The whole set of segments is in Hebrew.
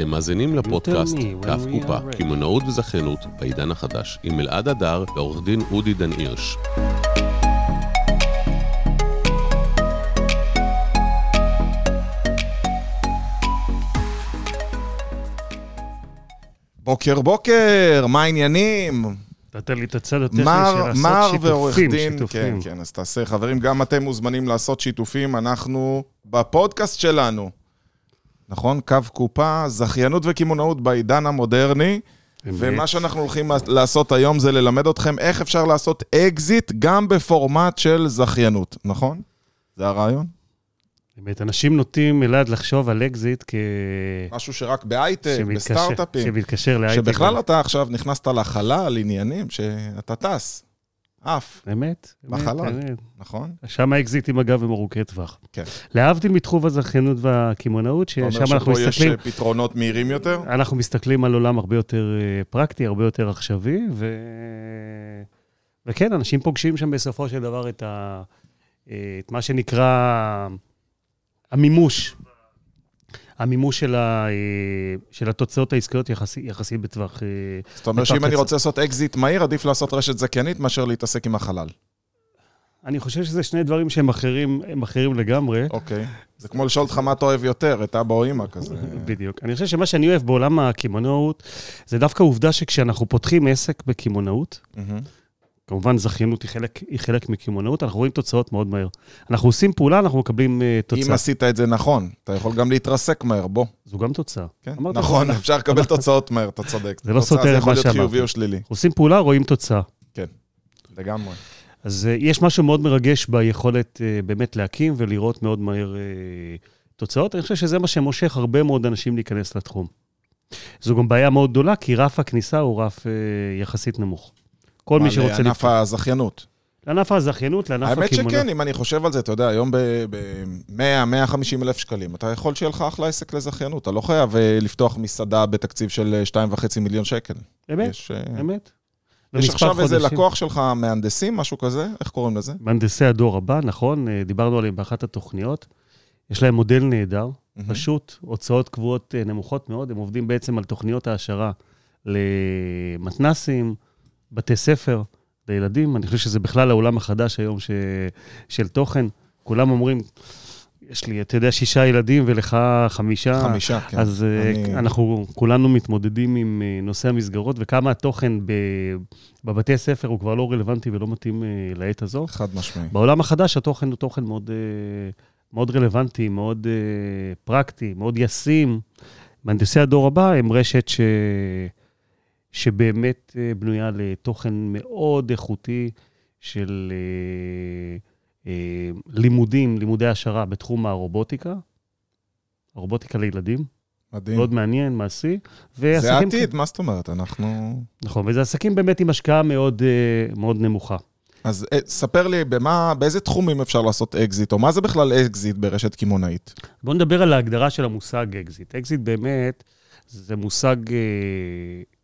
אתם מאזינים לפודקאסט כף קופה. קמעונאות וזכיינות בעידן החדש, עם אלעד הדר ועורך דין אודי דן הירש. בוקר בוקר, מה העניינים? נתן לי את הצד הטכני מר, של לעשות מר ועורך שיתופים, דין, שיתופים. כן, כן, אז תעשה, חברים, גם אתם מוזמנים לעשות שיתופים, אנחנו בפודקאסט שלנו, נכון? קו קופה, זכיינות וקמעונאות בעידן המודרני, אמת. ומה שאנחנו הולכים לעשות היום זה ללמד אתכם איך אפשר לעשות אקזיט גם בפורמט של זכיינות, נכון? זה הרעיון? באמת, אנשים נוטים, אלעד, לחשוב על אקזיט כ... משהו שרק בהייטק, בסטארט-אפים, שמתקשר להייטק. שבכלל אתה עכשיו נכנסת לחלל, עניינים, שאתה טס, עף, אמת. אמת. נכון? שם האקזיטים, אגב, הם ארוכי טווח. כן. להבדיל מתחום הזכיינות והקמעונאות, אתה אומר ששם אנחנו שפה יש מסתכלים... אה, פתרונות מהירים יותר? אנחנו מסתכלים על עולם הרבה יותר אה, פרקטי, הרבה יותר עכשווי, ו... וכן, אנשים פוגשים שם בסופו של דבר את, ה... אה, את מה שנקרא המימוש. המימוש של, ה... אה, של התוצאות העסקיות יחסית, יחסית בטווח... אה, זאת אומרת שאם אני. רוצה לעשות אקזיט מהיר, עדיף לעשות רשת זכיינית מאשר להתעסק עם החלל. אני חושב שזה שני דברים שהם אחרים, הם אחרים לגמרי. אוקיי. זה כמו לשאול אותך מה אתה אוהב יותר, את אבא או אמא כזה. בדיוק. אני חושב שמה שאני אוהב בעולם הקמעונאות, זה דווקא העובדה שכשאנחנו פותחים עסק בקמעונאות, מהמם. כמובן, זכיינות היא חלק, היא חלק מקמעונאות, אנחנו רואים תוצאות מאוד מהר. אנחנו עושים פעולה, אנחנו מקבלים uh, אם תוצאה. עשית את זה נכון, אתה יכול גם להתרסק מהר, בוא. זו גם תוצאה. כן, נכון, נכון. אפשר לקבל תוצאות מהר, אתה צודק. זה לא סותר את יכול מה להיות שאמרתי. חיובי או שלילי. עושים פעולה, רואים תוצאה. לגמרי. אז uh, יש משהו מאוד מרגש ביכולת uh, באמת להקים ולראות מאוד מהר uh, תוצאות. אני חושב שזה מה שמושך הרבה מאוד אנשים להיכנס לתחום. זו גם בעיה מאוד גדולה, כי רף הכניסה הוא רף uh, יחסית נמוך. כל מי שרוצה... לענף הזכיינות. לענף הזכיינות, לענף האמת הקמעונאות. שכן, אם אני חושב על זה, אתה יודע, היום ב-100-150 אלף שקלים, אתה יכול שיהיה לך אחלה עסק לזכיינות. אתה לא חייב אה, לפתוח מסעדה בתקציב של 2.5 מיליון שקל. אמת, יש, אה, אמת. יש עכשיו איזה חודשים. לקוח שלך, מהנדסים, משהו כזה? איך קוראים לזה? מהנדסי הדור הבא, נכון? אה, דיברנו עליהם באחת התוכניות. יש להם מודל נהדר, פשוט, הוצאות קבועות אה, נמוכות מאוד. הם עובדים בעצם על תוכניות העשרה למתנסים, בתי ספר, לילדים. אני חושב שזה בכלל העולם החדש היום ש... של תוכן. כולם אומרים, יש לי, אתה יודע, שישה ילדים ולך חמישה. חמישה, כן. אז אה, אני- אנחנו כולנו מתמודדים עם אה, נושא המסגרות, וכמה התוכן ב... בבתי הספר הוא כבר לא רלוונטי ולא מתאים אה, לעת הזו. חד משמעי. בעולם החדש התוכן הוא תוכן מאוד, מאוד רלוונטי, מאוד פרקטי, מאוד ישים. מהנדסי הדור הבא הם רשת ש... שבאמת אה, בנויה לתוכן מאוד איכותי של אה, אה, לימודים, לימודי העשרה בתחום הרובוטיקה, הרובוטיקה לילדים, מדהים. מאוד מעניין, מעשי. זה ועסקים- העתיד, מה זאת אומרת? אנחנו... נכון, וזה עסקים באמת עם השקעה מאוד, מאוד נמוכה. אז ספר לי, במה, באיזה תחומים אפשר לעשות אקזיט, או מה זה בכלל אקזיט ברשת קמעונאית? בואו נדבר על ההגדרה של המושג אקזיט. אקזיט באמת זה מושג אה,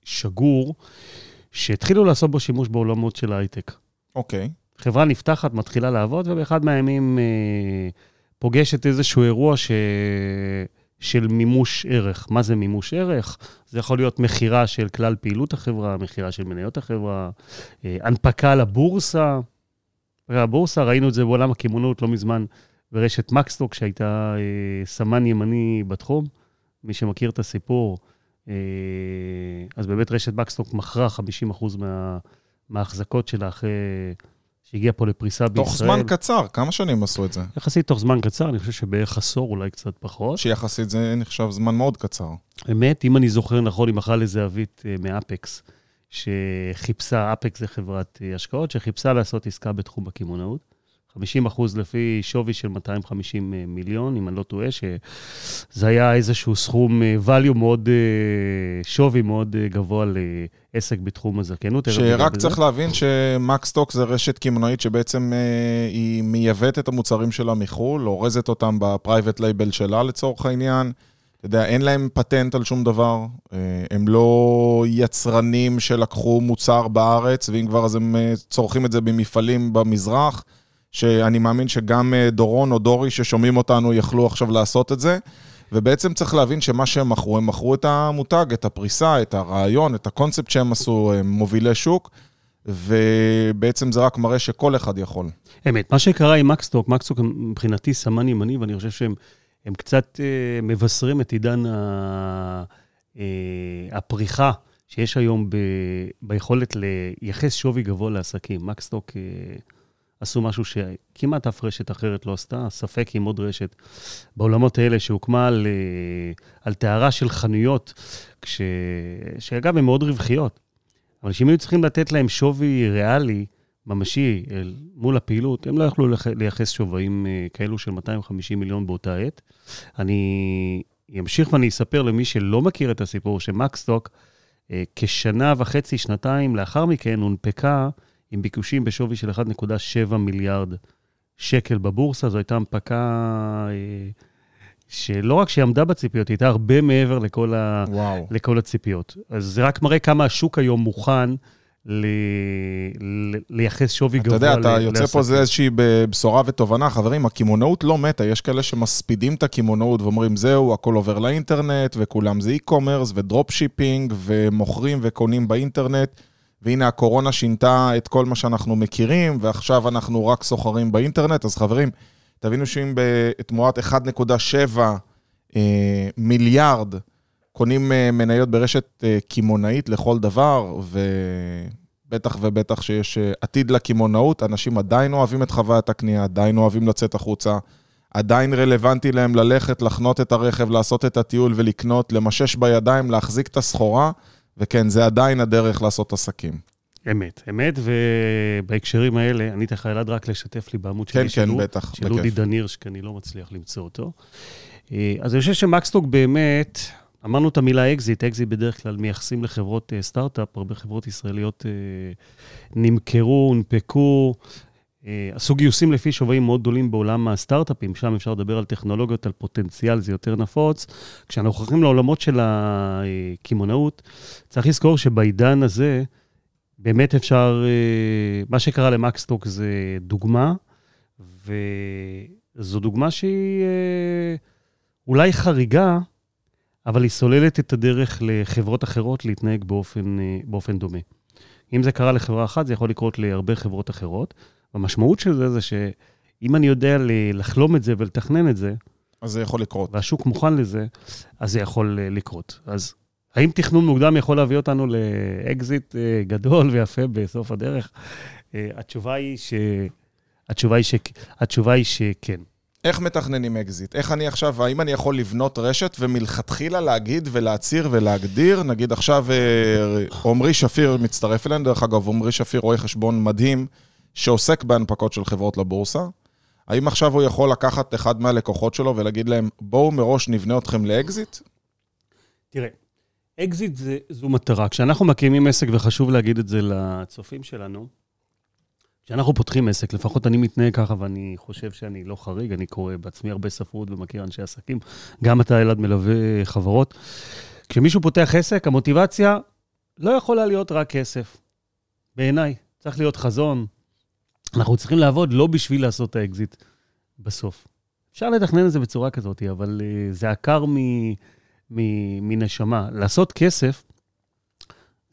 שגור, שהתחילו לעשות בו שימוש בעולמות של ההייטק. אוקיי. חברה נפתחת, מתחילה לעבוד, ובאחד מהימים אה, פוגשת איזשהו אירוע ש... של מימוש ערך. מה זה מימוש ערך? זה יכול להיות מכירה של כלל פעילות החברה, מכירה של מניות החברה, אה, הנפקה לבורסה. הבורסה, ראינו את זה בעולם הקמעונות לא מזמן ברשת מקסטוק, שהייתה אה, סמן ימני בתחום. מי שמכיר את הסיפור, אז באמת רשת מקסטוק מכרה 50% מה, מההחזקות שלה אחרי שהגיעה פה לפריסה בישראל. תוך זמן קצר, כמה שנים עשו את זה? יחסית תוך זמן קצר, אני חושב שבערך עשור, אולי קצת פחות. שיחסית זה נחשב זמן מאוד קצר. אמת, אם אני זוכר נכון, היא מכרה לזהבית אה, מאפקס, שחיפשה, אפקס זה חברת אה, השקעות, שחיפשה לעשות עסקה בתחום הקמעונאות. 50 אחוז לפי שווי של 250 מיליון, אם אני לא טועה, שזה היה איזשהו סכום אה, value מאוד, אה, שווי מאוד אה, גבוה לעסק בתחום הזכיינות. ניגע שרק בזה. צריך להבין שמקסטוק זה רשת קמעונאית שבעצם אה, היא מייבאת את המוצרים שלה מחו"ל, אורזת אותם ב private label שלה לצורך העניין. אתה יודע, אין להם פטנט על שום דבר. אה, הם לא יצרנים שלקחו מוצר בארץ, ואם כבר אז הם אה, צורכים את זה במפעלים במזרח, שאני מאמין שגם אה, דורון או דורי ששומעים אותנו יכלו עכשיו לעשות את זה. ובעצם צריך להבין שמה שהם מכרו, הם מכרו את המותג, את הפריסה, את הרעיון, את הקונספט שהם עשו, הם מובילי שוק, ובעצם זה רק מראה שכל אחד יכול. אמת. מה שקרה עם מקסטוק, מקסטוק מבחינתי סמן ימני, ואני חושב שהם הם קצת אה, מבשרים את עידן ה, אה, הפריחה שיש היום ב, ביכולת לייחס שווי גבוה לעסקים. מקסטוק אה, עשו משהו שכמעט אף רשת אחרת לא עשתה, ספק עם עוד רשת בעולמות האלה שהוקמה על, אה, על טהרה של חנויות, כש, שאגב, הן מאוד רווחיות. אבל כשהם היו צריכים לתת להם שווי ריאלי, ממשי, אל מול הפעילות, הם לא יכלו לייחס שווים אה, כאלו של 250 מיליון באותה עת. אני אמשיך ואני אספר למי שלא מכיר את הסיפור, שמקסטוק, אה, כשנה וחצי, שנתיים לאחר מכן, הונפקה עם ביקושים בשווי של 1.7 מיליארד שקל בבורסה. זו הייתה הנפקה אה, שלא רק שהיא עמדה בציפיות, היא הייתה הרבה מעבר לכל, ה... לכל הציפיות. אז זה רק מראה כמה השוק היום מוכן. ל... לייחס שווי גבוה לעסקים. אתה יודע, אתה יוצא פה זה איזושהי בשורה ותובנה. חברים, הקמעונאות לא מתה, יש כאלה שמספידים את הקמעונאות ואומרים, זהו, הכל עובר לאינטרנט, וכולם זה e-commerce ו drop shipping, ומוכרים וקונים באינטרנט. והנה הקורונה שינתה את כל מה שאנחנו מכירים, ועכשיו אנחנו רק סוחרים באינטרנט. אז חברים, תבינו שאם בתמורת 1.7 אה, מיליארד קונים אה, מניות ברשת אה, קמעונאית לכל דבר, ובטח ובטח שיש עתיד לקמעונאות, אנשים עדיין אוהבים את חוויית הקנייה, עדיין אוהבים לצאת החוצה, עדיין רלוונטי להם ללכת, לחנות את הרכב, לעשות את הטיול ולקנות, למשש בידיים, להחזיק את הסחורה, וכן, זה עדיין הדרך לעשות עסקים. אמת, אמת, ובהקשרים האלה, אני אתן לך אלעד רק לשתף לי בעמוד כן, שלי, כן, בטח, של אודי דניר, כי אני לא מצליח למצוא אותו. אז אני חושב שמקסטוק באמת, אמרנו את המילה אקזיט, אקזיט בדרך כלל מייחסים לחברות אה, סטארט-אפ, הרבה חברות ישראליות אה, נמכרו, הונפקו, עשו גיוסים לפי שווים מאוד גדולים בעולם הסטארט-אפים, שם אפשר לדבר על טכנולוגיות, על פוטנציאל, זה יותר נפוץ. כשאנחנו הולכים לעולמות של הקמעונאות, צריך לזכור שבעידן הזה, באמת אפשר, אה, מה שקרה למקסטוק זה דוגמה, וזו דוגמה שהיא uh, אולי חריגה, אבל היא סוללת את הדרך לחברות אחרות להתנהג באופן, אה, באופן דומה. אם זה קרה לחברה אחת, זה יכול לקרות להרבה חברות אחרות. המשמעות של זה זה שאם אני יודע לחלום את זה ולתכנן את זה, אז זה יכול לקרות. והשוק מוכן לזה, אז זה יכול אה, לקרות. אז האם תכנון מוקדם יכול להביא אותנו לאקזיט אה, גדול ויפה בסוף הדרך? התשובה היא, ש... התשובה היא, ש... התשובה היא שכן. איך מתכננים אקזיט? איך אני עכשיו, האם אני יכול לבנות רשת ומלכתחילה להגיד ולהצהיר ולהגדיר? נגיד עכשיו אה, עמרי שפיר מצטרף אלינו, דרך אגב, עמרי שפיר רואה חשבון מדהים שעוסק בהנפקות של חברות לבורסה. האם עכשיו הוא יכול לקחת אחד מהלקוחות שלו ולהגיד להם, בואו מראש נבנה אתכם לאקזיט? תראה, אקזיט זו מטרה. כשאנחנו מקימים עסק, וחשוב להגיד את זה לצופים שלנו, כשאנחנו פותחים עסק, לפחות אני מתנהג ככה, ואני חושב שאני לא חריג, אני קורא בעצמי הרבה ספרות ומכיר אנשי עסקים. גם אתה, אלעד, מלווה חברות. כשמישהו פותח עסק, המוטיבציה לא יכולה להיות רק כסף. בעיניי, צריך להיות חזון. אנחנו צריכים לעבוד לא בשביל לעשות את האקזיט בסוף. אפשר לתכנן את זה בצורה כזאת, אבל אה, זה עקר מנשמה. לעשות כסף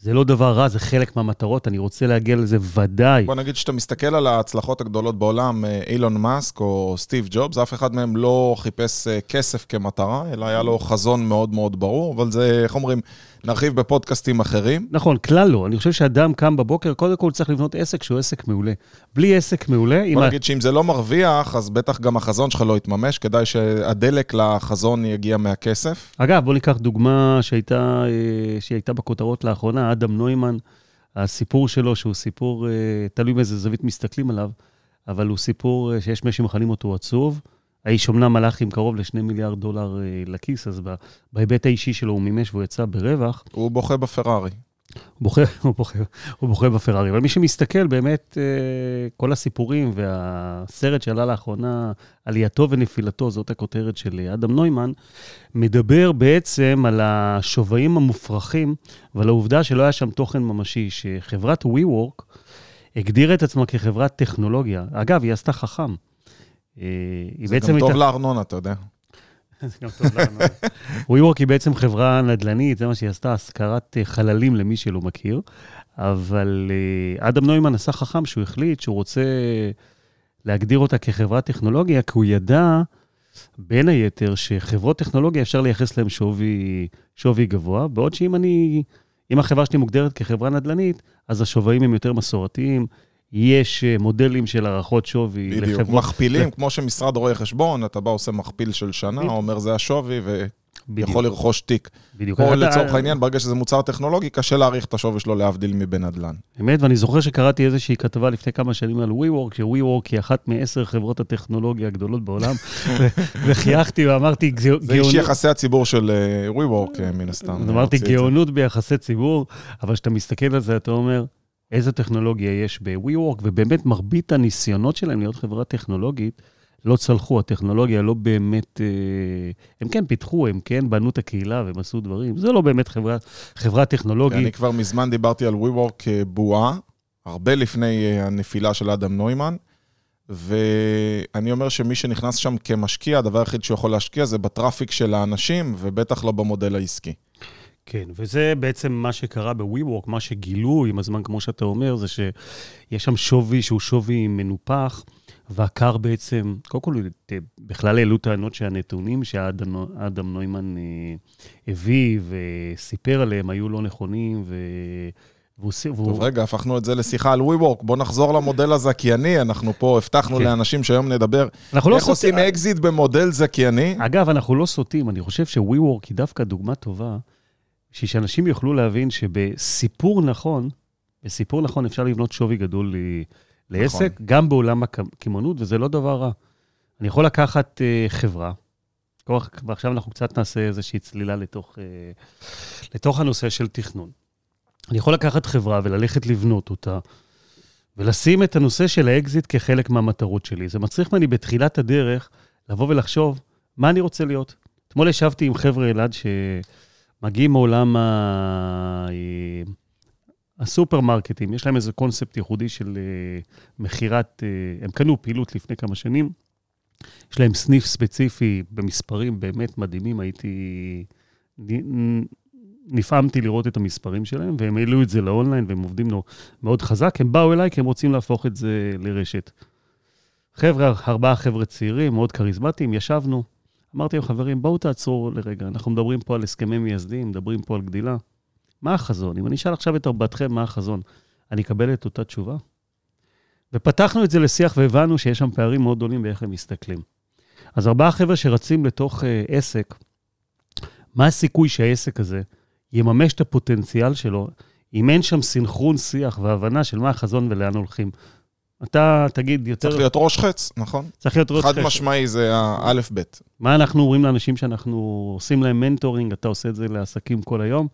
זה לא דבר רע, זה חלק מהמטרות, אני רוצה להגיע לזה ודאי. בוא נגיד שאתה מסתכל על ההצלחות הגדולות בעולם, אה, אילון מאסק או סטיב ג'ובס, אף אחד מהם לא חיפש אה, כסף כמטרה, אלא היה לו חזון מאוד מאוד ברור, אבל זה, איך אומרים, נרחיב בפודקאסטים אחרים. נכון, כלל לא. אני חושב שאדם קם בבוקר, קודם כל צריך לבנות עסק שהוא עסק מעולה. בלי עסק מעולה... בוא נגיד ה... שאם זה לא מרוויח, אז בטח גם החזון שלך לא יתממש, כדאי שהדלק לחזון יגיע מהכסף. אגב, בוא ניקח דוגמה שהייתה, אה, שהייתה בכותרות לאחרונה, אדם נוימן, הסיפור שלו, שהוא סיפור, אה, תלוי מאיזה זווית מסתכלים עליו, אבל הוא סיפור אה, שיש מי שמכנים אותו עצוב. האיש אמנם הלך עם קרוב ל-2 מיליארד דולר אה, לכיס, אז בהיבט האישי שלו הוא מימש והוא יצא ברווח. הוא בוכה בפרארי. הוא בוכה, הוא בוכה, הוא בוכה בפרארי. אבל מי שמסתכל, באמת, כל הסיפורים והסרט שעלה לאחרונה, עלייתו ונפילתו, זאת הכותרת של אדם נוימן, מדבר בעצם על השווים המופרכים ועל העובדה שלא היה שם תוכן ממשי, שחברת WeWork הגדירה את עצמה כחברת טכנולוגיה. אגב, היא עשתה חכם. אה, זה גם טוב לארנונה, אתה יודע. זה גם טוב לנו. WeWork היא בעצם חברה נדל"נית, זה מה שהיא עשתה, השכרת אה, חללים למי שלא מכיר. אבל אה, אדם נוימן עשה חכם שהוא החליט שהוא רוצה להגדיר אותה כחברת טכנולוגיה, כי הוא ידע, בין היתר, שחברות טכנולוגיה אפשר לייחס להן שווי, שווי גבוה, בעוד שאם אני, אם החברה שלי מוגדרת כחברה נדל"נית, אז השווים הם יותר מסורתיים, יש אה, מודלים של הערכות שווי בדיוק, לחברות. מכפילים, כמו שמשרד רואה חשבון, אתה בא עושה מכפיל של שנה, בדיוק. אומר זה השווי, בדיוק, ויכול לרכוש תיק. בדיוק. או אתה- לצורך העניין, ברגע שזה מוצר טכנולוגי, קשה להעריך את השווי שלו להבדיל מבנדל"ן. אמת, ואני זוכר שקראתי איזושהי כתבה לפני כמה שנים על WeWork, ש-WeWork היא אחת מעשר חברות הטכנולוגיה הגדולות בעולם, ו- וחייכתי ואמרתי, "גאו- זה איש גאונות. יחסי הציבור של אה, WeWork, אה, מן הסתם. אמרתי. גאונות ביחסי ציבור, אבל כשאתה מסתכל על זה, אתה אומר, איזה טכנולוגיה יש ב-WeWork, ובאמת מרבית הניסיונות שלהם להיות חברה טכנולוגית לא צלחו, הטכנולוגיה לא באמת, אה, הם כן פיתחו, הם כן בנו את הקהילה והם עשו דברים, זה לא באמת חברה, חברה אני טכנולוגית. כבר מזמן דיברתי על WeWork כבועה, הרבה לפני אה, הנפילה של אדם נוימן, ואני אומר שמי שנכנס שם כמשקיע, הדבר היחיד שהוא יכול להשקיע זה בטראפיק של האנשים, ובטח לא במודל העסקי. כן, וזה בעצם מה שקרה ב-WeWork, מה שגילו עם הזמן, כמו שאתה אומר, זה שיש שם שווי שהוא שווי מנופח, והקר בעצם, קודם כל, בכלל העלו טענות שהנתונים שאדם נוימן אה, הביא וסיפר עליהם היו לא נכונים, ו... והוא... ס- והוא... טוב, רגע, הפכנו את זה לשיחה על WeWork. בוא נחזור למודל הזכייני, אנחנו פה הבטחנו כן. לאנשים שהיום נדבר. לא איך עושים אקזיט במודל זכייני? אגב, אנחנו לא סוטים, אני חושב ש-WeWork היא דווקא דוגמה טובה, בשביל שאנשים יוכלו להבין שבסיפור נכון, בסיפור נכון אפשר לבנות שווי גדול ל- לעסק, גם בעולם הקמעונאות, וזה לא דבר רע. אני יכול לקחת אה, חברה, כוח- ועכשיו אנחנו קצת נעשה איזושהי צלילה לתוך, אה, לתוך הנושא של תכנון. אני יכול לקחת חברה וללכת לבנות אותה, ולשים את הנושא של האקזיט כחלק מהמטרות שלי. זה מצריך ממני בתחילת הדרך לבוא ולחשוב מה אני רוצה להיות. אתמול ישבתי עם חבר'ה אלעד שמגיעים מעולם ה... הסופרמרקטים, יש להם איזה קונספט ייחודי של אה, מכירת, אה, הם קנו פעילות לפני כמה שנים, יש להם סניף ספציפי במספרים באמת מדהימים, הייתי... נפעמתי לראות את המספרים שלהם, והם העלו את זה לאונליין והם עובדים לו מאוד חזק. הם באו אליי כי הם רוצים להפוך את זה לרשת. חבר'ה, ארבעה חבר'ה צעירים, מאוד כריזמטיים, ישבנו. אמרתי להם, חברים, בואו תעצרו לרגע, אנחנו מדברים פה על הסכמי מייסדים, מדברים פה על גדילה. מה החזון? אם אני אשאל עכשיו את ארבעתכם מה החזון, אני אקבל את אותה תשובה? ופתחנו את זה לשיח והבנו שיש שם פערים מאוד גדולים באיך הם מסתכלים. אז ארבעה חבר'ה שרצים לתוך אה, עסק, מה הסיכוי שהעסק הזה יממש את הפוטנציאל שלו, אם אין שם סינכרון שיח והבנה של מה החזון ולאן הולכים? אתה תגיד יותר... צריך להיות ראש חץ, נכון? צריך להיות ראש חד חץ. משמעי זה האלף-בית. מה אנחנו אומרים לאנשים שאנחנו עושים להם מנטורינג, אתה עושה את זה לעסקים כל היום?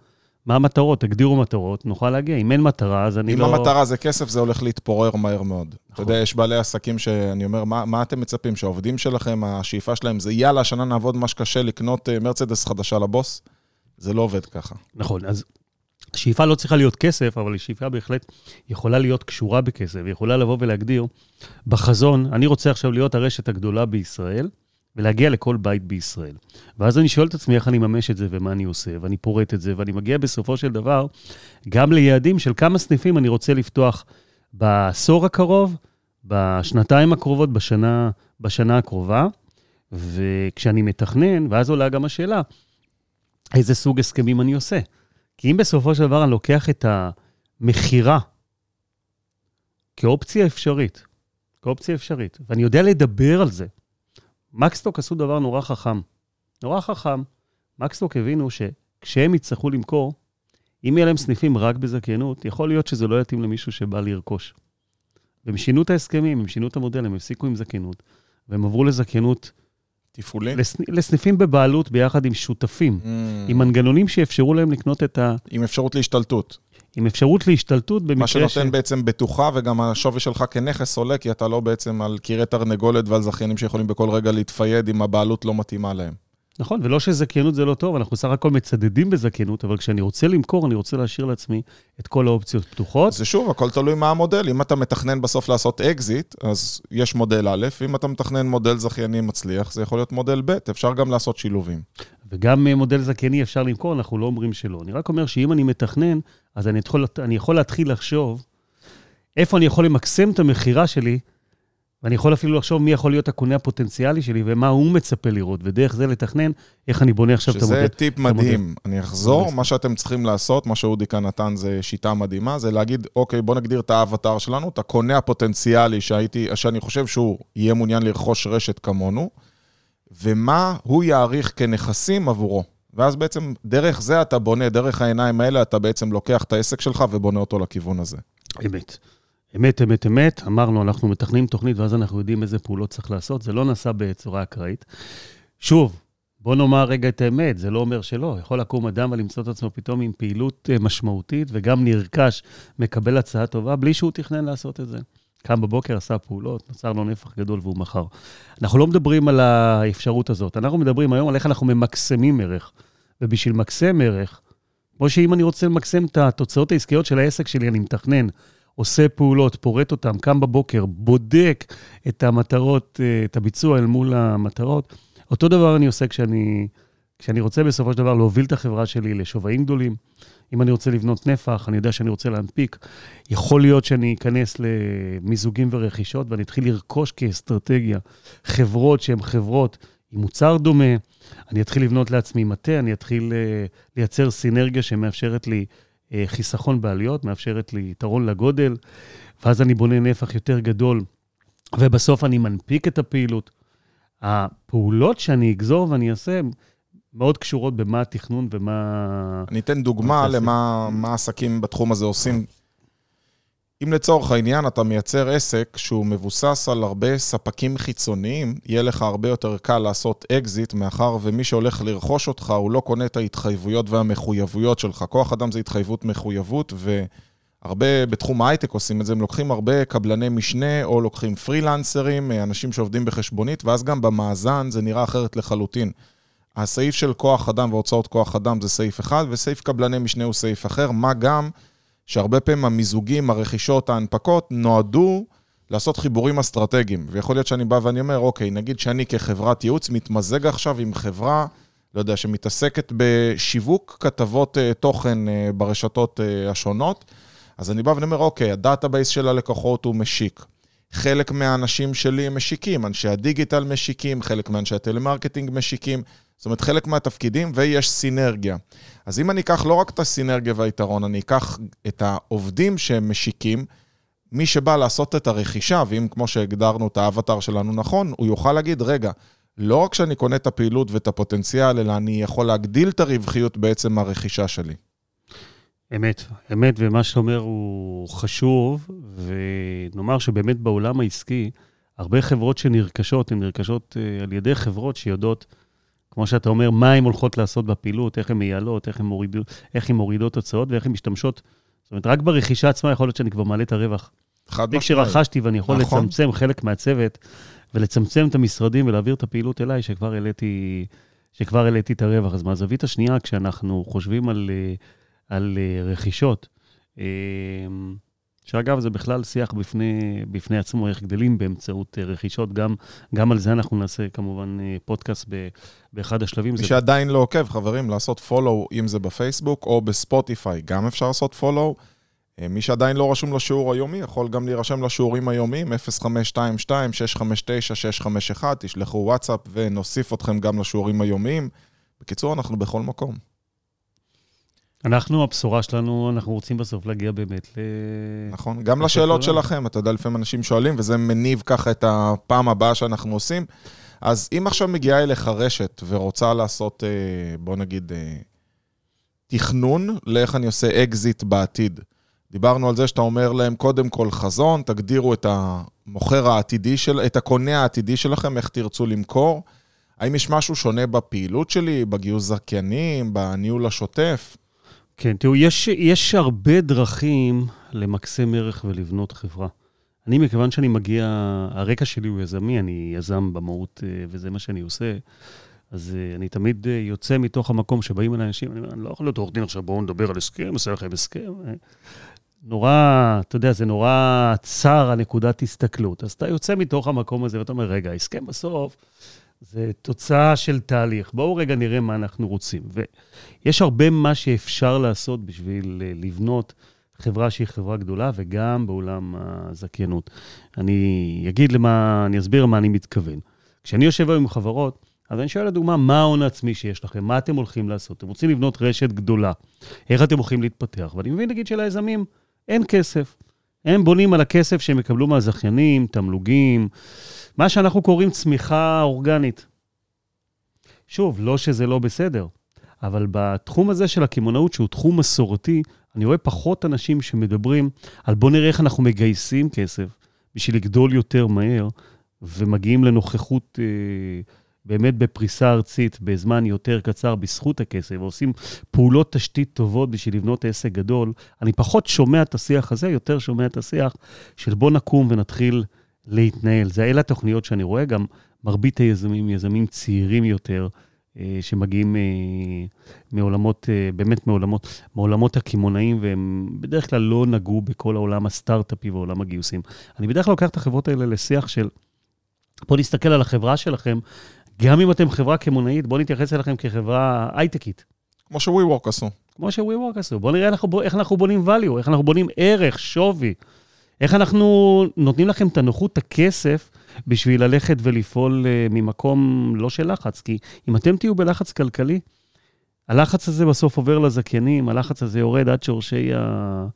מה המטרות? תגדירו מטרות, נוכל להגיע. אם אין מטרה, אז אני אם לא... המטרה זה כסף, זה הולך להתפורר מהר מאוד. אתה נכון. יודע, יש בעלי עסקים שאני אומר, מה מה אתם מצפים? שהעובדים שלכם, השאיפה שלהם זה יאללה, השנה נעבוד מה שקשה לקנות אה, מרצדס חדשה לבוס? זה לא עובד ככה. נכון, אז שאיפה לא צריכה להיות כסף, אבל שאיפה בהחלט יכולה להיות קשורה בכסף, יכולה לבוא ולהגדיר בחזון, אני רוצה עכשיו להיות הרשת הגדולה בישראל, ולהגיע לכל בית בישראל. ואז אני שואל את עצמי איך אני ממש את זה ומה אני עושה, ואני פורט את זה, ואני מגיע בסופו של דבר גם ליעדים של כמה סניפים אני רוצה לפתוח בעשור הקרוב, בשנתיים הקרובות, בשנה, בשנה הקרובה. וכשאני מתכנן, ואז עולה גם השאלה, איזה סוג הסכמים אני עושה? כי אם בסופו של דבר אני לוקח את המכירה כאופציה אפשרית, כאופציה אפשרית, ואני יודע לדבר על זה, מקסטוק עשו דבר נורא חכם. נורא חכם. מקסטוק הבינו שכשהם יצטרכו למכור, אם יהיה להם סניפים רק בזכיינות, יכול להיות שזה לא יתאים למישהו שבא לרכוש. והם שינו את ההסכמים, הם שינו את המודל, הם הפסיקו עם זכיינות, והם עברו לזכיינות, תפעולי? לסנ... לסניפים בבעלות ביחד עם שותפים, Mm, עם מנגנונים שיאפשרו להם לקנות את ה... עם אפשרות להשתלטות. עם אפשרות להשתלטות במקרה מה שנותן ש... בעצם בטוחה, וגם השווי שלך כנכס עולה, כי אתה לא בעצם על קירי תרנגולת ועל זכיינים שיכולים בכל רגע להתפייד אם הבעלות לא מתאימה להם. נכון, ולא שזכיינות זה לא טוב, אנחנו סך הכל מצדדים בזכיינות, אבל כשאני רוצה למכור, אני רוצה להשאיר לעצמי את כל האופציות פתוחות. זה שוב, הכל תלוי מה המודל. אם אתה מתכנן בסוף לעשות אקזיט, אז יש מודל א', אם אתה מתכנן מודל זכייני מצליח, זה יכול להיות מודל ב', אפשר גם לעשות שילובים. וגם אה, מודל זכייני אפשר למכור, אנחנו לא אומרים שלא. אני רק אומר שאם אני מתכנן, אז אני יכול, אני יכול להתחיל לחשוב איפה אני יכול למקסם את המכירה שלי, ואני יכול אפילו לחשוב מי יכול להיות הקונה הפוטנציאלי שלי ומה הוא מצפה לראות, ודרך זה לתכנן איך אני בונה עכשיו את המודל. שזה טיפ מדהים. אני אחזור, מה שאתם צריכים לעשות, מה שאודי כאן נתן זה שיטה מדהימה, זה להגיד, אוקיי, בוא נגדיר את האבטר שלנו, את הקונה הפוטנציאלי שהייתי, שאני חושב שהוא יהיה מעוניין לרכוש רשת כמונו, ומה הוא יעריך כנכסים עבורו. ואז בעצם דרך זה אתה בונה, דרך העיניים האלה אתה בעצם לוקח את העסק שלך ובונה אותו לכיוון הזה. אמת. אמת, אמת, אמת, אמרנו, אנחנו מתכננים תוכנית ואז אנחנו יודעים איזה פעולות צריך לעשות, זה לא נעשה בצורה אקראית. שוב, בוא נאמר רגע את האמת, זה לא אומר שלא. יכול לקום אדם ולמצוא את עצמו פתאום עם פעילות אה, משמעותית, וגם נרכש, מקבל הצעה טובה, בלי שהוא תכנן לעשות את זה. קם בבוקר, עשה פעולות, נוצר לו נפח גדול והוא מכר. אנחנו לא מדברים על האפשרות הזאת, אנחנו מדברים היום על איך אנחנו ממקסמים ערך. ובשביל למקסם ערך, כמו שאם אני רוצה למקסם את התוצאות העסקיות של העסק שלי, אני מתכנן, עושה פעולות, פורט אותן, קם בבוקר, בודק את המטרות, אה, את הביצוע אל מול המטרות. אותו דבר אני עושה כשאני, כשאני רוצה בסופו של דבר להוביל את החברה שלי לשווים גדולים. אם אני רוצה לבנות נפח, אני יודע שאני רוצה להנפיק, יכול להיות שאני אכנס למיזוגים ורכישות ואני אתחיל לרכוש כאסטרטגיה חברות שהן חברות עם מוצר דומה, אני אתחיל לבנות לעצמי מטה, אני אתחיל אה, לייצר סינרגיה שמאפשרת לי חיסכון בעלויות, מאפשרת לי יתרון לגודל, ואז אני בונה נפח יותר גדול, ובסוף אני מנפיק את הפעילות. הפעולות שאני אגזור ואני אעשה, מאוד קשורות במה התכנון ומה... אני אתן דוגמה למה העסקים בתחום הזה עושים אם לצורך העניין אתה מייצר עסק שהוא מבוסס על הרבה ספקים חיצוניים, יהיה לך הרבה יותר קל לעשות אקזיט, מאחר ומי שהולך לרכוש אותך, הוא לא קונה את ההתחייבויות והמחויבויות שלך. כוח אדם זה התחייבות מחויבות, והרבה בתחום ההייטק עושים את זה, הם לוקחים הרבה קבלני משנה, או לוקחים פרילנסרים, אנשים שעובדים בחשבונית, ואז גם במאזן זה נראה אחרת לחלוטין. הסעיף של כוח אדם והוצאות כוח אדם זה סעיף אחד, וסעיף קבלני משנה הוא סעיף אחר, מה גם... שהרבה פעמים המיזוגים, הרכישות, ההנפקות, נועדו לעשות חיבורים אסטרטגיים. ויכול להיות שאני בא ואני אומר, אוקיי, נגיד שאני כחברת ייעוץ מתמזג עכשיו עם חברה, לא יודע, שמתעסקת בשיווק כתבות uh, תוכן uh, ברשתות uh, השונות, אז אני בא ואני אומר, אוקיי, ה database של הלקוחות הוא משיק. חלק מהאנשים שלי הם משיקים, אנשי הדיגיטל משיקים, חלק מאנשי הטלמרקטינג משיקים. זאת אומרת, חלק מהתפקידים, ויש סינרגיה. אז אם אני אקח לא רק את הסינרגיה והיתרון, אני אקח את העובדים שהם משיקים, מי שבא לעשות את הרכישה, ואם כמו שהגדרנו את האווטאר שלנו נכון, הוא יוכל להגיד, רגע, לא רק שאני קונה את הפעילות ואת הפוטנציאל, אלא אני יכול להגדיל את הרווחיות בעצם מהרכישה שלי. אמת, אמת, ומה שאתה אומר הוא חשוב, ונאמר שבאמת בעולם העסקי, הרבה חברות שנרכשות, הן נרכשות אה, על ידי חברות שיודעות כמו שאתה אומר, מה הן הולכות לעשות בפעילות, איך הן מייעלות, איך הן מורידות, מורידות הוצאות ואיך הן משתמשות. זאת אומרת, רק ברכישה עצמה יכול להיות שאני כבר מעלה את הרווח. חד משמעית. כשרכשתי ואני יכול נכון. לצמצם חלק מהצוות, ולצמצם את המשרדים ולהעביר את הפעילות אליי, שכבר העליתי, שכבר העליתי את הרווח. אז מהזווית השנייה, כשאנחנו חושבים על, אה, על אה, רכישות, אה, שאגב, זה בכלל שיח בפני, בפני עצמו, איך גדלים באמצעות אה, רכישות. גם, גם על זה אנחנו נעשה כמובן אה, פודקאסט ב, באחד השלבים. מי זה... שעדיין לא עוקב, חברים, לעשות follow, אם זה בפייסבוק או בספוטיפיי, גם אפשר לעשות follow. אה, מי שעדיין לא רשום לשיעור היומי, יכול גם להירשם לשיעורים היומיים, 0522-659-651, תשלחו וואטסאפ ונוסיף אתכם גם לשיעורים היומיים. בקיצור, אנחנו בכל מקום. אנחנו, הבשורה שלנו, אנחנו רוצים בסוף להגיע באמת ל... נכון, גם לשאלות שלכם, אתה יודע, לפעמים אנשים שואלים, וזה מניב ככה את הפעם הבאה שאנחנו עושים. אז אם עכשיו מגיעה אליך רשת ורוצה לעשות, אה, בוא נגיד, אה, תכנון לאיך אני עושה אקזיט בעתיד. דיברנו על זה שאתה אומר להם, קודם כל חזון, תגדירו את המוכר העתידי של, את הקונה העתידי שלכם, איך תרצו למכור. האם יש משהו שונה בפעילות שלי, בגיוס זכיינים, בניהול השוטף? כן, תראו, יש, יש הרבה דרכים למקסם ערך ולבנות חברה. אני, מכיוון שאני מגיע, הרקע שלי הוא יזמי, אני יזם במהות, אה, וזה מה שאני עושה, אז uh, אני תמיד uh, יוצא מתוך המקום שבאים אליי אנשים, אני אומר, אני לא יכול להיות עורך דין עכשיו, בואו נדבר על הסכם, עושה לכם הסכם. נורא, אתה יודע, זה נורא צר הנקודת הסתכלות. אז אתה יוצא מתוך המקום הזה ואתה אומר, רגע, הסכם בסוף זה תוצאה של תהליך. בואו רגע נראה מה אנחנו רוצים. ויש הרבה מה שאפשר לעשות בשביל לבנות חברה שהיא חברה גדולה, וגם בעולם הזכיינות. אני אגיד למה, אני אסביר למה אני מתכוון. כשאני יושב היום עם חברות, אז אני שואל לדוגמה, מה ההון העצמי שיש לכם? מה אתם הולכים לעשות? אתם רוצים לבנות רשת גדולה. איך אתם הולכים להתפתח? ואני מבין, נגיד, שליזמים אין כסף. הם בונים על הכסף שהם יקבלו מהזכיינים, תמלוגים, מה שאנחנו קוראים צמיחה אורגנית. שוב, לא שזה לא בסדר, אבל בתחום הזה של הקמעונאות, שהוא תחום מסורתי, אני רואה פחות אנשים שמדברים על בוא נראה איך אנחנו מגייסים כסף בשביל לגדול יותר מהר, ומגיעים לנוכחות אה, באמת בפריסה ארצית בזמן יותר קצר בזכות הכסף, ועושים פעולות תשתית טובות בשביל לבנות עסק גדול. אני פחות שומע את השיח הזה, יותר שומע את השיח של בוא נקום ונתחיל להתנהל. זה אלה התוכניות שאני רואה, גם מרבית היזמים, יזמים צעירים יותר. אה, שמגיעים אה, מעולמות, אה, באמת מעולמות, מעולמות הקמעונאים, והם בדרך כלל לא נגעו בכל העולם הסטארט-אפי ועולם הגיוסים. אני בדרך כלל לוקח את החברות האלה לשיח של, בואו נסתכל על החברה שלכם, גם אם אתם חברה קמעונאית, בואו נתייחס אליכם כחברה הייטקית. כמו ש-WeWork עשו. כמו ש-WeWork עשו. בואו נראה אנחנו, איך אנחנו בונים value, איך אנחנו בונים ערך, שווי. איך אנחנו נותנים לכם את הנוחות, את הכסף, בשביל ללכת ולפעול uh, ממקום לא של לחץ. כי אם אתם תהיו בלחץ כלכלי, הלחץ הזה בסוף עובר לזכיינים, הלחץ הזה יורד עד שורשי ה...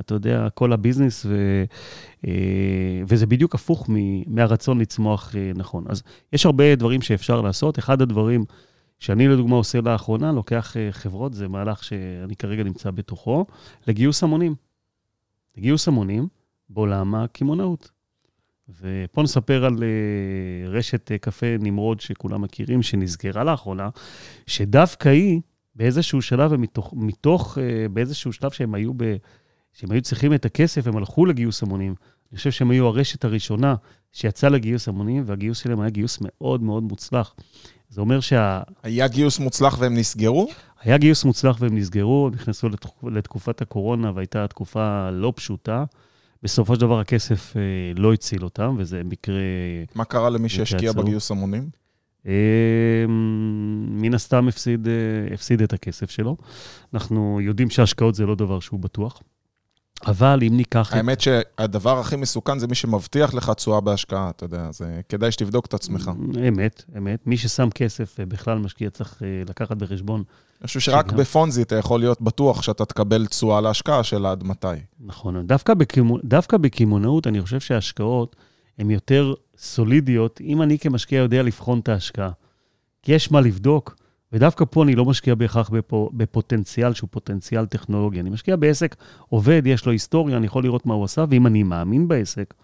אתה יודע, כל הביזנס, ו, uh, וזה בדיוק הפוך מהרצון לצמוח uh, נכון. אז יש הרבה דברים שאפשר לעשות. אחד הדברים שאני לדוגמה עושה לאחרונה, לוקח uh, חברות, זה מהלך שאני כרגע נמצא בתוכו, לגיוס המונים. לגיוס המונים בעולם הקמעונאות. ופה נספר על רשת קפה נמרוד שכולם מכירים, שנסגרה לאחרונה, שדווקא היא, באיזשהו שלב, ומתוך, מתוך, באיזשהו שלב שהם היו, ב, שהם היו צריכים את הכסף, הם הלכו לגיוס המונים. אני חושב שהם היו הרשת הראשונה שיצאה לגיוס המונים, והגיוס שלהם היה גיוס מאוד מאוד מוצלח. זה אומר שה... היה גיוס מוצלח והם נסגרו? היה גיוס מוצלח והם נסגרו, נכנסו לתקופ... לתקופת הקורונה, והייתה תקופה לא פשוטה. בסופו של דבר הכסף אה, לא הציל אותם, וזה מקרה... מה קרה למי שהשקיע בגיוס המונים? אה, מן הסתם הפסיד, אה, הפסיד את הכסף שלו. אנחנו יודעים שהשקעות זה לא דבר שהוא בטוח. אבל אם ניקח... האמת את... שהדבר הכי מסוכן זה מי שמבטיח לך תשואה בהשקעה, אתה יודע, זה כדאי שתבדוק את עצמך. אמת, אמת. מי ששם כסף בכלל משקיע צריך לקחת בחשבון אני חושב שרק שגם... בפונזי אתה יכול להיות בטוח שאתה תקבל תשואה להשקעה של עד מתי. נכון. דווקא, בקימונ... דווקא בקמעונאות, אני חושב שההשקעות הן יותר סולידיות, אם אני כמשקיע יודע לבחון את ההשקעה. כי יש מה לבדוק, ודווקא פה אני לא משקיע בהכרח בפו... בפוטנציאל שהוא פוטנציאל טכנולוגי. אני משקיע בעסק עובד, יש לו היסטוריה, אני יכול לראות מה הוא עשה, ואם אני מאמין בעסק,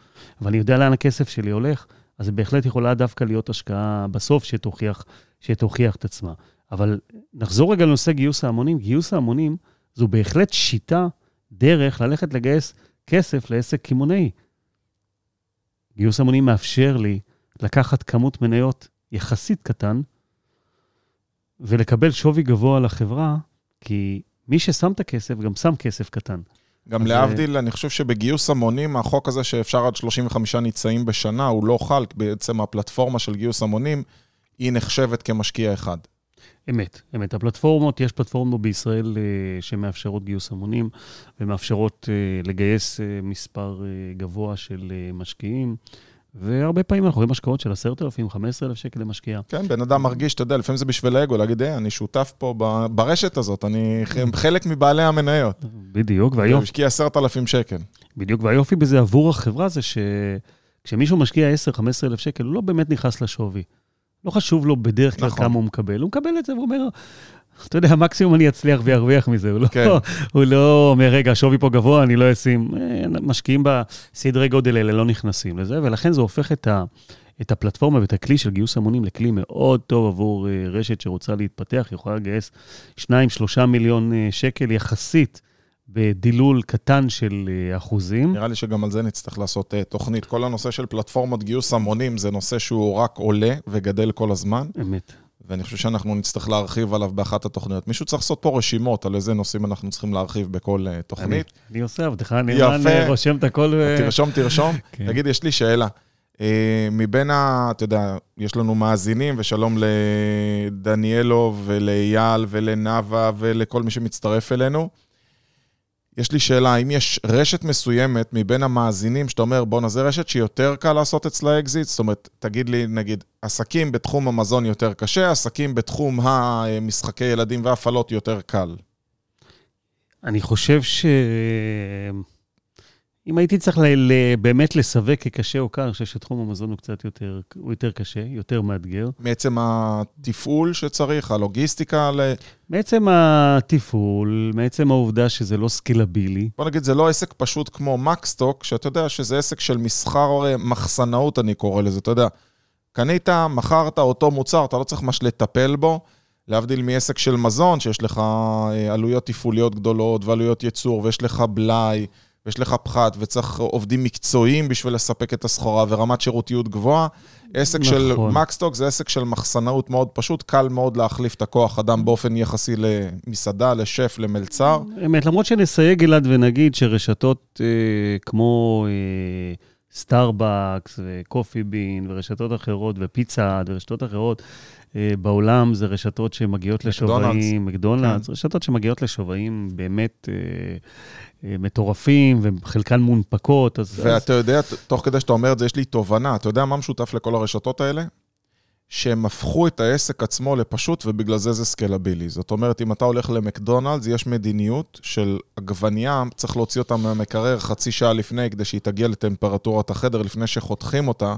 ואני יודע לאן הכסף שלי הולך, אז זה בהחלט יכולה דווקא להיות השקעה בסוף שתוכיח, שתוכיח את עצמה. אבל נחזור רגע לנושא גיוס ההמונים. גיוס ההמונים זו בהחלט שיטה, דרך ללכת לגייס כסף לעסק קמעונאי. גיוס המונים מאפשר לי לקחת כמות מניות יחסית קטן ולקבל שווי גבוה לחברה, כי מי ששם את הכסף גם שם כסף קטן. גם להבדיל, אני חושב שבגיוס המונים, החוק הזה שאפשר עד 35 ניצאים בשנה, הוא לא חל, בעצם הפלטפורמה של גיוס המונים, היא נחשבת כמשקיע אחד. אמת, אמת. הפלטפורמות, יש פלטפורמות בישראל uh, שמאפשרות גיוס המונים ומאפשרות uh, לגייס uh, מספר uh, גבוה של uh, משקיעים. והרבה פעמים אנחנו רואים השקעות של 10,000, 15,000 שקל למשקיע. כן, בן אדם מרגיש, אתה יודע, לפעמים זה בשביל האגו, להגיד, היי, אני שותף פה ברשת הזאת, אני חלק מבעלי המניות. בדיוק, והיופי... הוא השקיע 10,000 שקל. בדיוק, והיופי בזה עבור החברה זה שכשמישהו משקיע 10-15,000 שקל, הוא לא באמת נכנס לשווי. לא חשוב לו בדרך כלל נכון. כמה הוא מקבל, הוא מקבל את זה והוא אומר, אתה יודע, מקסימום אני אצליח וירוויח מזה, הוא לא, כן. הוא לא אומר, רגע, השווי פה גבוה, אני לא אשים. אה, משקיעים בסדרי גודל האלה, לא נכנסים לזה, ולכן זה הופך את, ה, את הפלטפורמה ואת הכלי של גיוס המונים לכלי מאוד טוב עבור אה, רשת שרוצה להתפתח, יכולה לגייס 2-3 מיליון אה, שקל יחסית. בדילול קטן של אחוזים. נראה לי שגם על זה נצטרך לעשות uh, תוכנית. כל הנושא של פלטפורמות גיוס המונים זה נושא שהוא רק עולה וגדל כל הזמן. אמת. ואני חושב שאנחנו נצטרך להרחיב עליו באחת התוכניות. מישהו צריך לעשות פה רשימות על איזה נושאים אנחנו צריכים להרחיב בכל uh, תוכנית. אני, אני עושה עבדך נאמן, רושם את הכל. תרשום, תרשום. כן. תגיד, יש לי שאלה. Uh, מבין ה... אתה יודע, יש לנו מאזינים, ושלום לדניאלו ולאייל ולנאווה ולכל מי שמצטרף אלינו. יש לי שאלה, האם יש רשת מסוימת מבין המאזינים שאתה אומר, בואנה, זה רשת שיותר קל לעשות אצלה אקזיט? זאת אומרת, תגיד לי, נגיד, עסקים בתחום המזון יותר קשה, עסקים בתחום המשחקי ילדים והפעלות יותר קל. אני חושב ש... אם הייתי צריך ל- ל- באמת לסווג כקשה או קר, אני חושב שתחום המזון הוא קצת יותר, הוא יותר קשה, יותר מאתגר. מעצם התפעול שצריך, הלוגיסטיקה? ל... מעצם התפעול, מעצם העובדה שזה לא סקילבילי. בוא נגיד, זה לא עסק פשוט כמו מקסטוק, שאתה יודע שזה עסק של מסחר מחסנאות, אני קורא לזה, אתה יודע. קנית, מכרת אותו מוצר, אתה לא צריך ממש לטפל בו. להבדיל מעסק של מזון, שיש לך אה, עלויות תפעוליות גדולות ועלויות ייצור, ויש לך בלאי. ויש לך פחת וצריך עובדים מקצועיים בשביל לספק את הסחורה ורמת שירותיות גבוהה. עסק נכון. של מקסטוק זה עסק של מחסנאות מאוד פשוט, קל מאוד להחליף את הכוח אדם באופן יחסי למסעדה, לשף, למלצר. אמת, למרות שנסייג, גלעד, ונגיד שרשתות אה, כמו אה, סטארבקס וקופי בין ורשתות אחרות ופיצה ורשתות אחרות, בעולם זה רשתות שמגיעות לשווים, מקדונלדס, כן. רשתות שמגיעות לשווים באמת אה, אה, מטורפים, וחלקן מונפקות. אז, ואתה אז... יודע, תוך כדי שאתה אומר את זה, יש לי תובנה. אתה יודע מה משותף לכל הרשתות האלה? שהם הפכו את העסק עצמו לפשוט, ובגלל זה זה סקלבילי. זאת אומרת, אם אתה הולך למקדונלדס, יש מדיניות של עגבנייה, צריך להוציא אותה מהמקרר חצי שעה לפני, כדי שהיא תגיע לטמפרטורת החדר לפני שחותכים אותה,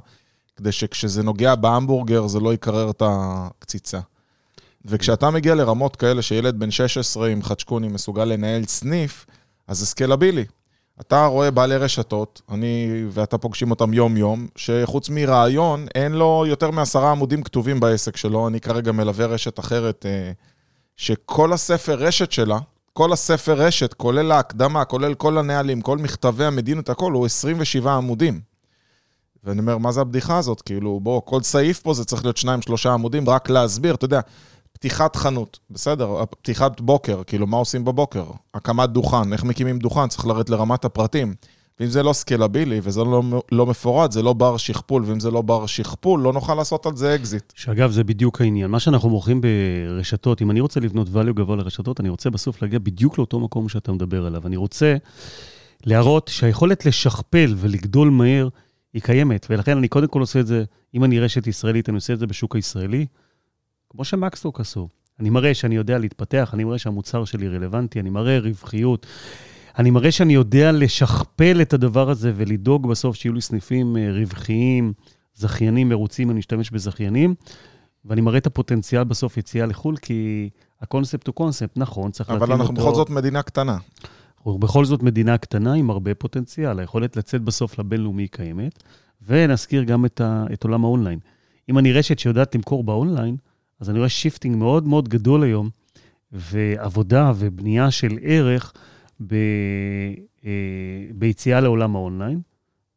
כדי שכשזה נוגע בהמבורגר, זה לא יקרר את הקציצה. וכשאתה מגיע לרמות כאלה שילד בן 16 עם חדשקוני מסוגל לנהל סניף, אז זה סקלבילי. אתה רואה בעלי רשתות, אני ואתה פוגשים אותם יום-יום, שחוץ מרעיון, אין לו יותר מעשרה עמודים כתובים בעסק שלו. אני כרגע מלווה רשת אחרת, אה, שכל הספר רשת שלה, כל הספר רשת, כולל ההקדמה, כולל כל הנהלים, כל מכתבי המדינות, הכל, הוא 27 עמודים. ואני אומר, מה זה הבדיחה הזאת? כאילו, בוא, כל סעיף פה זה צריך להיות שניים, שלושה עמודים, רק להסביר, אתה יודע. פתיחת חנות, בסדר, פתיחת בוקר, כאילו, מה עושים בבוקר? הקמת דוכן, איך מקימים דוכן, צריך לרדת לרמת הפרטים. ואם זה לא סקלבילי וזה לא, לא מפורט, זה לא בר שכפול, ואם זה לא בר שכפול, לא נוכל לעשות על זה אקזיט. שאגב, זה בדיוק העניין. מה שאנחנו מוכרים ברשתות, אם אני רוצה לבנות value גבוה לרשתות, אני רוצה בסוף להגיע בדיוק לאותו מקום שאתה מדבר עליו. אני רוצה להראות שהיכולת לשכפל ולגדול מהר היא קיימת, ולכן אני קודם כל עושה את זה, אם אני רשת ישראלית, אני עושה את זה בשוק הישראלי. כמו שמקסטוק עשו. אני מראה שאני יודע להתפתח, אני מראה שהמוצר שלי רלוונטי, אני מראה רווחיות. אני מראה שאני יודע לשכפל את הדבר הזה ולדאוג בסוף שיהיו לי סניפים אה, רווחיים, זכיינים מרוצים, אני אשתמש בזכיינים, ואני מראה את הפוטנציאל בסוף יציאה לחו"ל, כי הקונספט הוא קונספט, נכון, צריך להתאים אותו. אבל אנחנו בכל זאת מדינה קטנה. אנחנו בכל זאת מדינה קטנה עם הרבה פוטנציאל. היכולת לצאת בסוף לבינלאומי קיימת, ונזכיר גם את, ה, את עולם האונליין. אם אני רשת שיודעת למכור באונליין, אז אני רואה shifting מאוד מאוד גדול היום, ועבודה ובנייה של ערך ב, אה, ביציאה לעולם האונליין.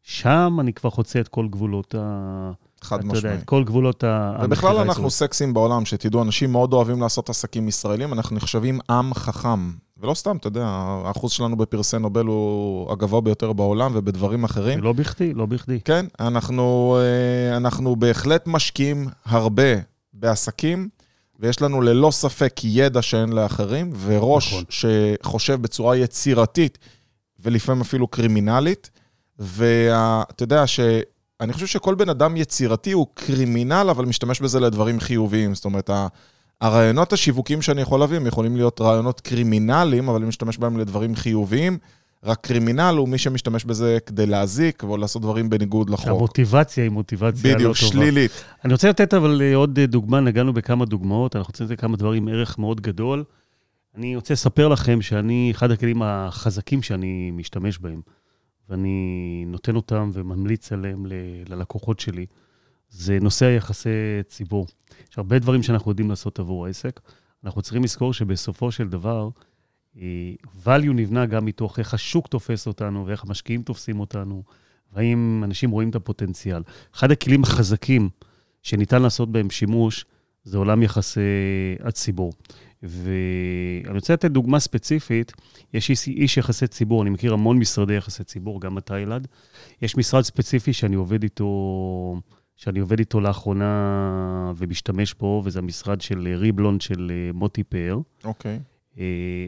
שם אני כבר חוצה את כל גבולות ה... חד משמעית. אתה יודע, את כל גבולות ה... ובכלל אנחנו סקסס בעולם, שתדעו, אנשים מאוד אוהבים לעשות עסקים ישראלים, אנחנו נחשבים עם חכם. ולא סתם, אתה יודע, האחוז שלנו בפרסי נובל הוא הגבוה ביותר בעולם ובדברים אחרים. לא בכדי, לא בכדי. כן, אנחנו, אה, אנחנו בהחלט משקיעים הרבה בעסקים, ויש לנו ללא ספק ידע שאין לאחרים, וראש נכון. שחושב בצורה יצירתית, ולפעמים אפילו קרימינלית. ואתה יודע שאני חושב שכל בן אדם יצירתי הוא קרימינל, אבל משתמש בזה לדברים חיוביים. זאת אומרת, הרעיונות השיווקים שאני יכול להביא, הם יכולים להיות רעיונות קרימינליים, אבל אני משתמש בהם לדברים חיוביים. רק קרימינל הוא מי שמשתמש בזה כדי להזיק או לעשות דברים בניגוד לחוק. המוטיבציה היא מוטיבציה בדיוק, לא טובה. בדיוק, שלילית. אני רוצה לתת אבל אה, עוד אה, דוגמה, נגענו בכמה דוגמאות, אנחנו רוצים לתת כמה דברים ערך מאוד גדול. אני רוצה לספר לכם שאני, אחד הכלים החזקים שאני משתמש בהם, ואני נותן אותם וממליץ עליהם ל- ללקוחות שלי, זה נושא היחסי ציבור. יש הרבה דברים שאנחנו יודעים לעשות עבור העסק. אנחנו צריכים לזכור שבסופו של דבר, value נבנה גם מתוך איך השוק תופס אותנו ואיך המשקיעים תופסים אותנו, והאם אנשים רואים את הפוטנציאל. אחד הכלים החזקים שניתן לעשות בהם שימוש, זה עולם יחסי הציבור. ואני רוצה לתת דוגמה ספציפית, יש איש, יחסי ציבור, אני מכיר המון משרדי יחסי ציבור, גם בתאילנד. יש משרד ספציפי שאני עובד איתו, שאני עובד איתו לאחרונה ומשתמש בו, וזה המשרד של ריבלון של אה, מוטי פאר. אוקיי. אה,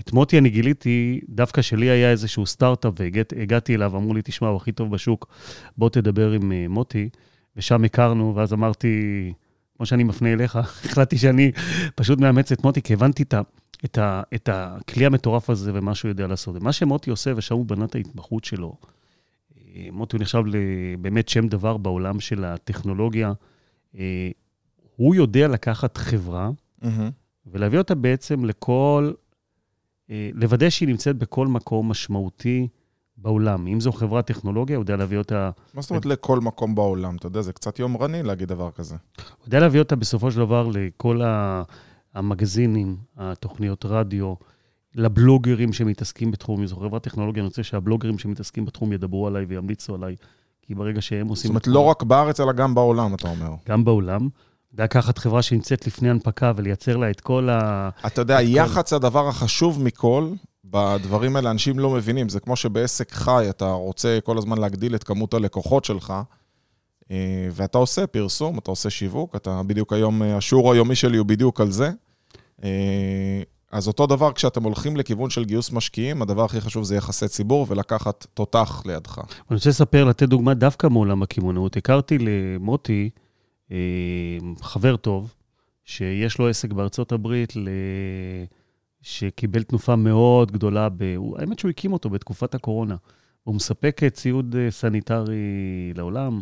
את מוטי אני גיליתי, דווקא שלי היה איזשהו סטארט-אפ, והגעתי אליו, אמרו לי, תשמע, הוא הכי טוב בשוק, בוא תדבר עם אה, מוטי, ושם הכרנו, ואז אמרתי, כמו שאני מפנה אליך, החלטתי שאני פשוט מאמץ את מוטי, כי הבנתי את, ה, את, ה, את הכלי המטורף הזה ומה שהוא יודע לעשות. ומה שמוטי עושה, ושם הוא בנה את ההתמחות שלו, אה, מוטי נחשב באמת שם דבר בעולם של הטכנולוגיה. אה, הוא יודע לקחת חברה Mm-hmm. ולהביא אותה בעצם לכל, אה, לוודא שהיא נמצאת בכל מקום משמעותי בעולם. אם זו חברת טכנולוגיה, הוא יודע להביא אותה, מה זאת אומרת לכל מקום בעולם? אתה יודע, זה קצת יומרני להגיד דבר כזה. הוא יודע להביא אותה בסופו של דבר לכל המגזינים, התוכניות רדיו, לבלוגרים שמתעסקים בתחום. אם זו חברת טכנולוגיה, אני רוצה שהבלוגרים שמתעסקים בתחום ידברו עליי וימליצו עליי, כי ברגע שהם זאת עושים... אומרת, את לא רק בארץ, אלא גם בעולם, אתה אומר. גם בעולם. לקחת חברה שנמצאת לפני הנפקה ולייצר לה את כל ה... אתה יודע, כל- יח"צ זה הדבר החשוב מכל. בדברים האלה אנשים לא מבינים, זה כמו שבעסק חי, אתה רוצה כל הזמן להגדיל את כמות הלקוחות שלך, אה, ואתה עושה פרסום, אתה עושה שיווק, אתה בדיוק היום, אה, השיעור היומי שלי הוא בדיוק על זה. אז אותו דבר, כשאתם הולכים לכיוון של גיוס משקיעים, הדבר הכי חשוב זה יחסי ציבור ולקחת תותח לידך. אני רוצה לספר, לתת דוגמה דווקא מעולם הקמעונאות. הכרתי למוטי, אה, חבר טוב, שיש לו עסק בארצות הברית. שקיבל תנופה מאוד גדולה, ב... האמת שהוא הקים אותו בתקופת הקורונה. הוא מספק אה, ציוד אה, סניטרי לעולם,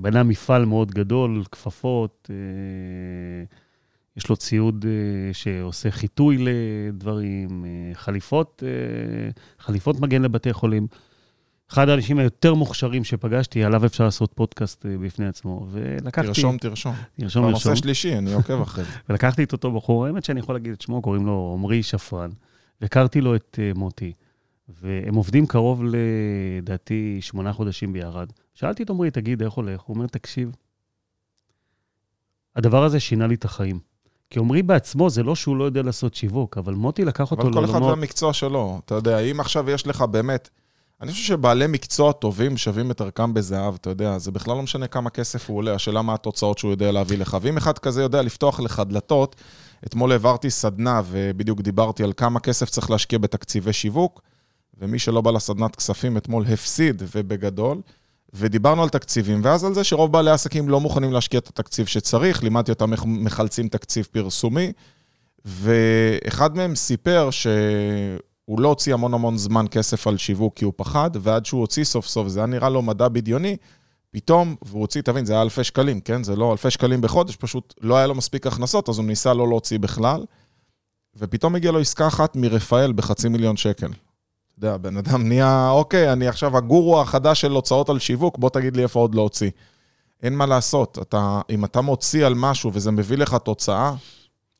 בנה מפעל מאוד גדול, כפפות, יש לו ציוד אה, שעושה חיטוי לדברים, אה, חליפות, אה, חליפות מגן לבתי חולים. אחד האנשים היותר מוכשרים שפגשתי, עליו אפשר לעשות פודקאסט בפני עצמו. ולקחתי... תרשום, תרשום. תרשום, תרשום. נושא שלישי, אני עוקב אחרי זה. ולקחתי את אותו בחור, האמת שאני יכול להגיד את שמו, קוראים לו עמרי שפרן, והכרתי לו את מוטי, והם עובדים קרוב לדעתי שמונה חודשים בירד. שאלתי את עמרי, תגיד, איך הולך? הוא אומר, תקשיב, הדבר הזה שינה לי את החיים. כי עמרי בעצמו, זה לא שהוא לא יודע לעשות שיווק, אבל מוטי לקח אותו אבל כל אחד לעולמות. והמקצוע שלו. אתה יודע, אם עכשיו יש לך באמת... אני חושב שבעלי מקצוע טובים שווים את ערכם בזהב, אתה יודע, זה בכלל לא משנה כמה כסף הוא עולה, השאלה מה התוצאות שהוא יודע להביא לך. ואם אחד כזה יודע לפתוח לך דלתות, אתמול העברתי סדנה ובדיוק דיברתי על כמה כסף צריך להשקיע בתקציבי שיווק, ומי שלא בא לסדנת כספים אתמול הפסיד ובגדול, ודיברנו על תקציבים, ואז על זה שרוב בעלי העסקים לא מוכנים להשקיע את התקציב שצריך, לימדתי אותם איך מחלצים תקציב פרסומי, ואחד מהם סיפר שהוא לא הוציא המון המון זמן כסף על שיווק כי הוא פחד, ועד שהוא הוציא סוף סוף, זה היה נראה לו מדע בדיוני, פתאום, והוא הוציא, תבין, זה היה אלפי שקלים, כן? זה לא אלפי שקלים בחודש, פשוט לא היה לו מספיק הכנסות, אז הוא ניסה לא להוציא בכלל, ופתאום הגיעה לו עסקה אחת מרפאל בחצי מיליון שקל. יודע, הבן אדם נהיה, אוקיי, אני עכשיו הגורו החדש של הוצאות על שיווק, בוא תגיד לי איפה עוד להוציא. אין מה לעשות, אתה, אם אתה מוציא על משהו וזה מביא לך תוצאה,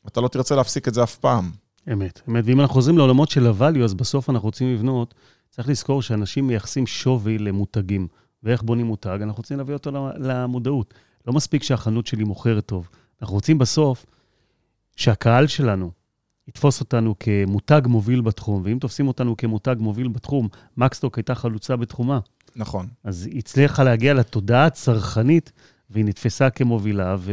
אתה לא תרצה להפסיק את זה אף פעם. אמת, אמת. ואם אנחנו חוזרים לעולמות של הvalue, אז בסוף אנחנו רוצים לבנות, צריך לזכור שאנשים מייחסים שווי למותגים. ואיך בונים מותג? אנחנו רוצים להביא אותו למודעות. לא מספיק שהחנות שלי מוכרת טוב. אנחנו רוצים בסוף שהקהל שלנו יתפוס אותנו כמותג מוביל בתחום, ואם תופסים אותנו כמותג מוביל בתחום, מקסטוק הייתה חלוצה בתחומה, נכון. אז היא הצליחה להגיע לתודעה הצרכנית, והיא נתפסה כמובילה, ו...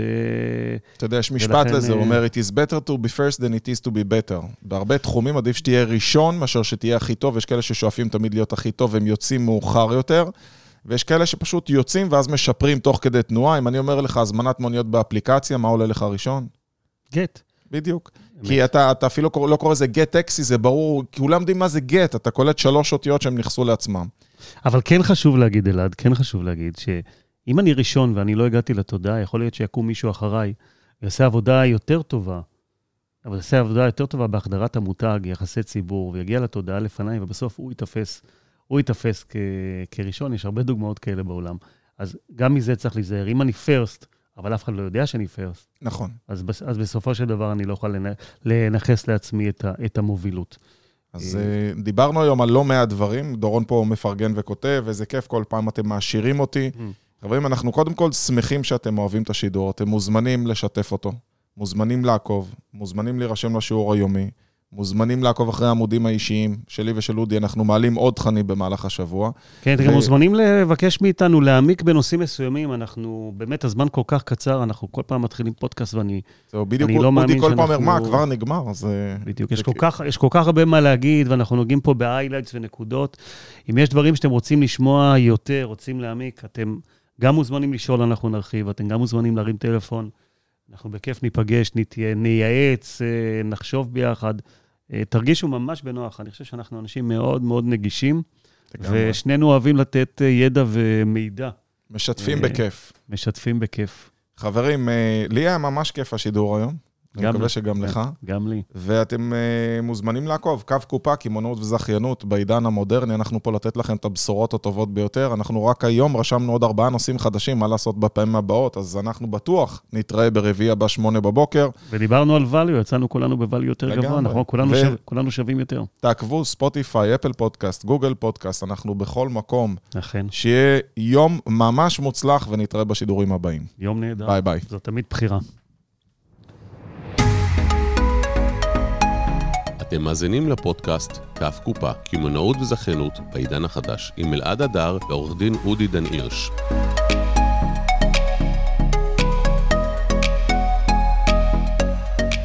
אתה יודע, יש משפט ולכן, לזה, הוא אה, אומר, It is better to be first than it is to be better. בהרבה תחומים עדיף שתהיה ראשון מאשר שתהיה הכי טוב, יש כאלה ששואפים תמיד להיות הכי טוב והם יוצאים מאוחר יותר, ויש כאלה שפשוט יוצאים ואז משפרים תוך כדי תנועה. אם אני אומר לך, הזמנת מוניות באפליקציה, מה עולה לך ראשון? גט. בדיוק. כי אתה, אתה אפילו לא קורא לזה גט אקסי, זה ברור, כולם יודעים מה זה גט, אתה קולט שלוש אותיות שהם נכנסו לעצמם. אבל כן חשוב להגיד, אלעד, כן חשוב להגיד, שאם אני ראשון ואני לא הגעתי לתודעה, יכול להיות שיקום מישהו אחריי ויעשה עבודה יותר טובה, אבל יעשה עבודה יותר טובה בהחדרת המותג, יחסי ציבור, ויגיע לתודעה לפניי, ובסוף הוא ייתפס, הוא ייתפס כ- כראשון, יש הרבה דוגמאות כאלה בעולם. אז גם מזה צריך להיזהר. אם אני פרסט, אבל אף אחד לא יודע שאני פרסט, נכון. אז, אז בסופו של דבר אני לא יכול לנ- לנכס לעצמי את, ה- את המובילות. אז אה, דיברנו היום על לא מעט דברים, דורון פה מפרגן וכותב, איזה כיף, כל פעם אתם מעשירים אותי. חברים, אנחנו קודם כל שמחים שאתם אוהבים את השידור, אתם מוזמנים לשתף אותו, מוזמנים לעקוב, מוזמנים להירשם לשיעור היומי, מוזמנים לעקוב אחרי העמודים האישיים שלי ושל אודי, אנחנו מעלים עוד תכנים במהלך השבוע. כן, אתם ו- מוזמנים לבקש מאיתנו להעמיק בנושאים מסוימים. אנחנו, באמת, הזמן כל כך קצר, אנחנו כל פעם מתחילים פודקאסט ואני... זהו, בדיוק, אני לא אודי מאמין כל פעם אומר, שאנחנו- מה, כבר נגמר? אז... אה, בדיוק, יש זה כל, כי- כך, יש כל כך הרבה מה להגיד, ואנחנו נוגעים פה ב-highlights ונקודות. אם יש דברים שאתם רוצים לשמוע יותר, רוצים להעמיק, אתם גם מוזמנים לשאול, אנחנו נרחיב, אתם גם מוזמנים להרים טלפון. אנחנו בכיף ניפגש, נייעץ, אה, נחשוב ביחד. אה, תרגישו ממש בנוח, אני חושב שאנחנו אנשים מאוד מאוד נגישים. ושנינו אוהבים לתת אה, ידע ומידע, משתפים אה, בכיף. משתפים בכיף. חברים, לי היה ממש כיף השידור היום. אני מקווה לי. שגם לך. גם לי. ואתם אה, מוזמנים לעקוב, קו קופה, קמעונאות וזכיינות בעידן המודרני, אנחנו פה לתת לכם את הבשורות הטובות ביותר. אנחנו רק היום רשמנו עוד ארבעה נושאים חדשים, מה לעשות בפעמים הבאות, אז אנחנו בטוח נתראה ברביעי הבא, שמונה בבוקר. ודיברנו על value, יצאנו כולנו ב-value יותר לגמרי. גבוה, נכון? כולנו, ו- שו... כולנו שווים יותר. תעקבו, ספוטיפיי, אפל פודקאסט, גוגל פודקאסט, אנחנו בכל מקום. אכן, שיהיה יום ממש מוצלח ונתראה בשידורים הבאים. יום נהדר. ביי ביי. זו תמיד בחירה. אתם מאזינים לפודקאסט קו קופה, קמעונאות וזכיינות בעידן החדש, עם אלעד הדר ועורך דין אודי דן הירש.